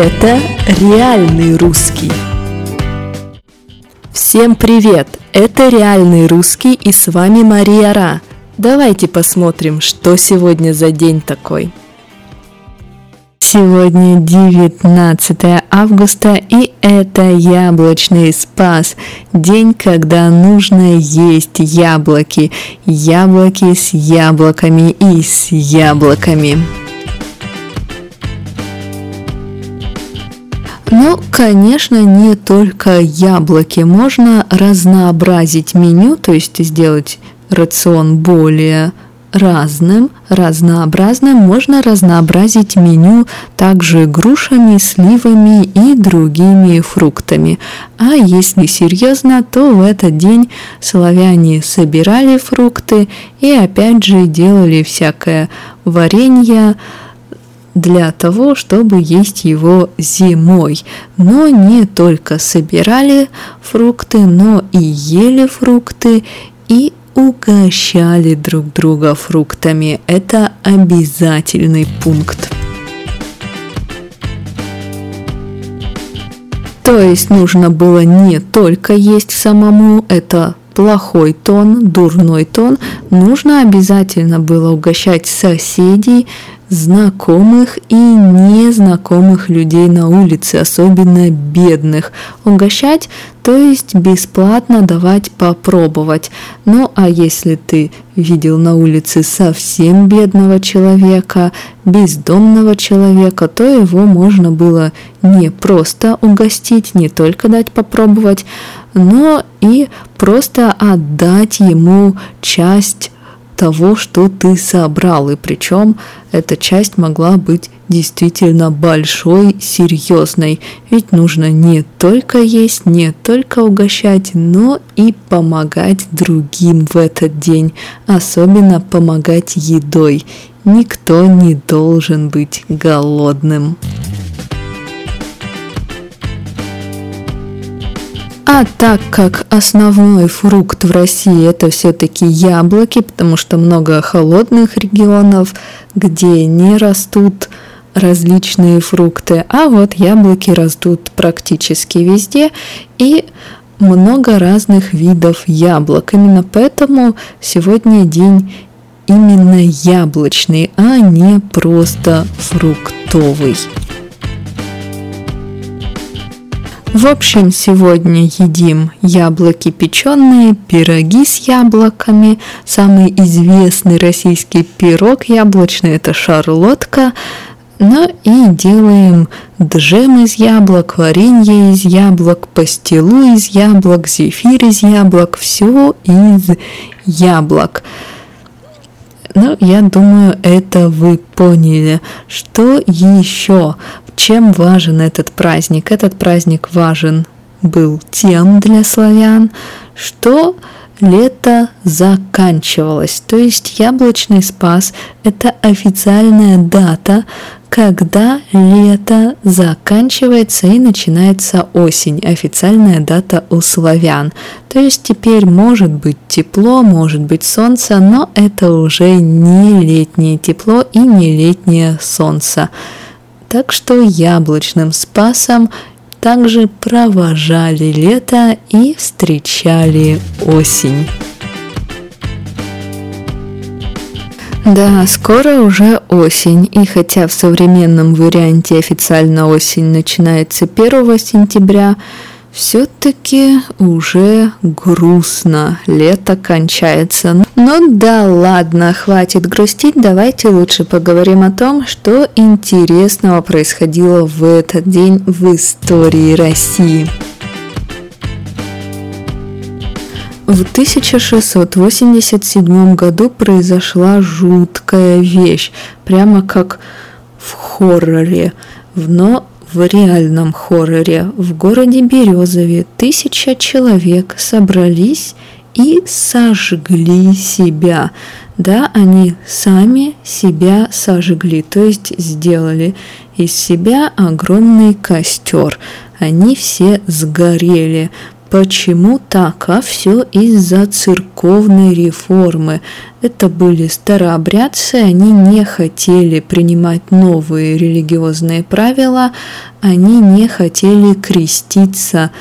Это реальный русский. Всем привет! Это реальный русский и с вами Мария Ра. Давайте посмотрим, что сегодня за день такой. Сегодня 19 августа и это яблочный спас. День, когда нужно есть яблоки. Яблоки с яблоками и с яблоками. Конечно, не только яблоки. Можно разнообразить меню, то есть сделать рацион более разным, разнообразным, можно разнообразить меню также грушами, сливами и другими фруктами. А если серьезно, то в этот день славяне собирали фрукты и опять же делали всякое варенье, для того, чтобы есть его зимой. Но не только собирали фрукты, но и ели фрукты и угощали друг друга фруктами. Это обязательный пункт. То есть нужно было не только есть самому, это плохой тон, дурной тон, нужно обязательно было угощать соседей, знакомых и незнакомых людей на улице, особенно бедных. Угощать, то есть бесплатно давать попробовать. Ну а если ты видел на улице совсем бедного человека, бездомного человека, то его можно было не просто угостить, не только дать попробовать, но и просто отдать ему часть того, что ты собрал, и причем эта часть могла быть действительно большой, серьезной, ведь нужно не только есть, не только угощать, но и помогать другим в этот день, особенно помогать едой. Никто не должен быть голодным. А так как основной фрукт в России это все-таки яблоки, потому что много холодных регионов, где не растут различные фрукты, а вот яблоки растут практически везде и много разных видов яблок. Именно поэтому сегодня день именно яблочный, а не просто фруктовый. В общем, сегодня едим яблоки печеные, пироги с яблоками. Самый известный российский пирог яблочный – это шарлотка. Ну и делаем джем из яблок, варенье из яблок, пастилу из яблок, зефир из яблок, все из яблок. Ну, я думаю, это вы поняли. Что еще? Чем важен этот праздник? Этот праздник важен был тем для славян, что лето заканчивалось. То есть яблочный спас – это официальная дата, когда лето заканчивается и начинается осень, официальная дата у славян. То есть теперь может быть тепло, может быть солнце, но это уже не летнее тепло и не летнее солнце. Так что яблочным спасом также провожали лето и встречали осень. Да, скоро уже осень, и хотя в современном варианте официально осень начинается 1 сентября, все-таки уже грустно, лето кончается. Ну да ладно, хватит грустить, давайте лучше поговорим о том, что интересного происходило в этот день в истории России. В 1687 году произошла жуткая вещь, прямо как в хорроре, но в реальном хорроре в городе Березове тысяча человек собрались и сожгли себя. Да, они сами себя сожгли, то есть сделали из себя огромный костер. Они все сгорели. Почему так? А все из-за церковной реформы. Это были старообрядцы, они не хотели принимать новые религиозные правила, они не хотели креститься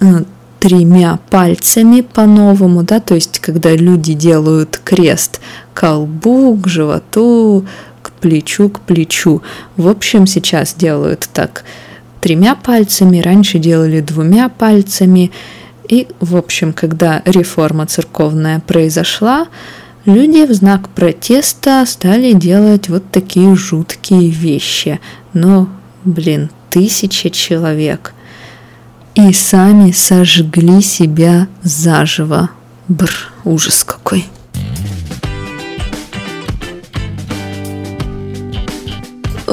э, тремя пальцами по-новому, да, то есть когда люди делают крест к колбу, к животу, к плечу, к плечу. В общем, сейчас делают так – тремя пальцами, раньше делали двумя пальцами. И, в общем, когда реформа церковная произошла, люди в знак протеста стали делать вот такие жуткие вещи. Но, блин, тысяча человек. И сами сожгли себя заживо. Бр, ужас какой.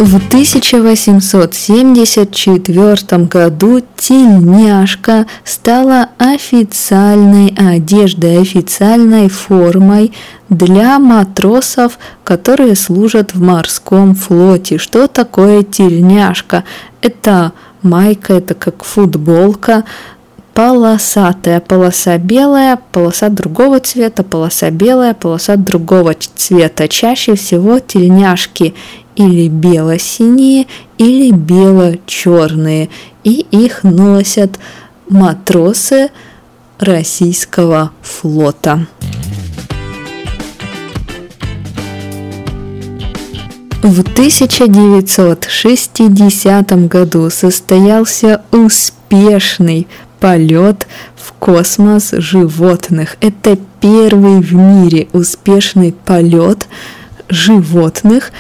В 1874 году тельняшка стала официальной одеждой, официальной формой для матросов, которые служат в морском флоте. Что такое тельняшка? Это майка, это как футболка, полосатая, полоса белая, полоса другого цвета, полоса белая, полоса другого цвета. Чаще всего тельняшки или бело-синие, или бело-черные, и их носят матросы российского флота. В 1960 году состоялся успешный полет в космос животных. Это первый в мире успешный полет животных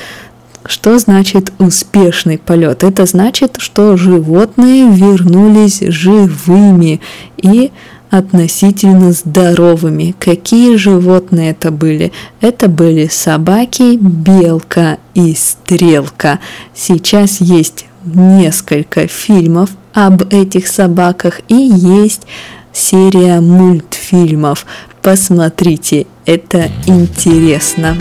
что значит успешный полет? Это значит, что животные вернулись живыми и относительно здоровыми. Какие животные это были? Это были собаки, белка и стрелка. Сейчас есть несколько фильмов об этих собаках и есть серия мультфильмов. Посмотрите, это интересно.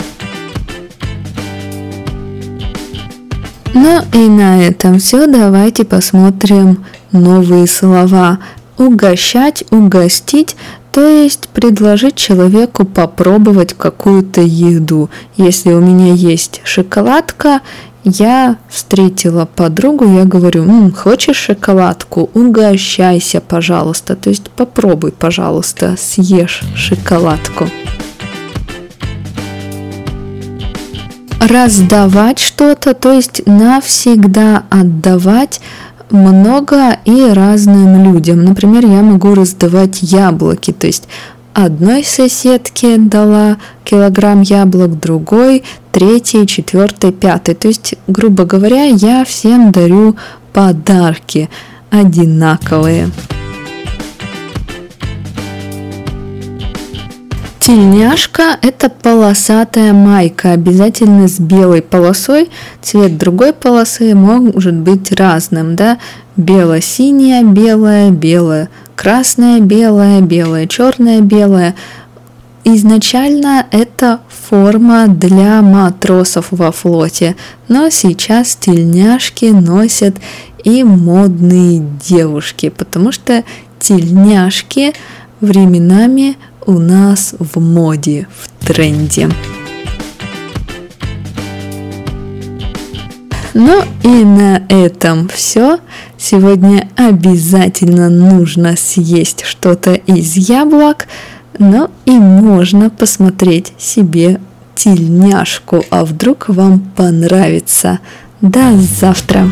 Ну и на этом все. Давайте посмотрим новые слова. Угощать, угостить, то есть предложить человеку попробовать какую-то еду. Если у меня есть шоколадка, я встретила подругу, я говорю, М, хочешь шоколадку? Угощайся, пожалуйста. То есть попробуй, пожалуйста, съешь шоколадку. Раздавать что-то, то есть навсегда отдавать много и разным людям. Например, я могу раздавать яблоки, то есть одной соседке дала килограмм яблок, другой, третий, четвертый, пятый. То есть, грубо говоря, я всем дарю подарки одинаковые. Тельняшка – это полосатая майка, обязательно с белой полосой. Цвет другой полосы может быть разным, да? Бело-синяя, белая, белая, красная, белая, белая, черная, белая. Изначально это форма для матросов во флоте, но сейчас тельняшки носят и модные девушки, потому что тельняшки временами у нас в моде, в тренде. Ну и на этом все. Сегодня обязательно нужно съесть что-то из яблок, но и можно посмотреть себе тельняшку, а вдруг вам понравится. До завтра!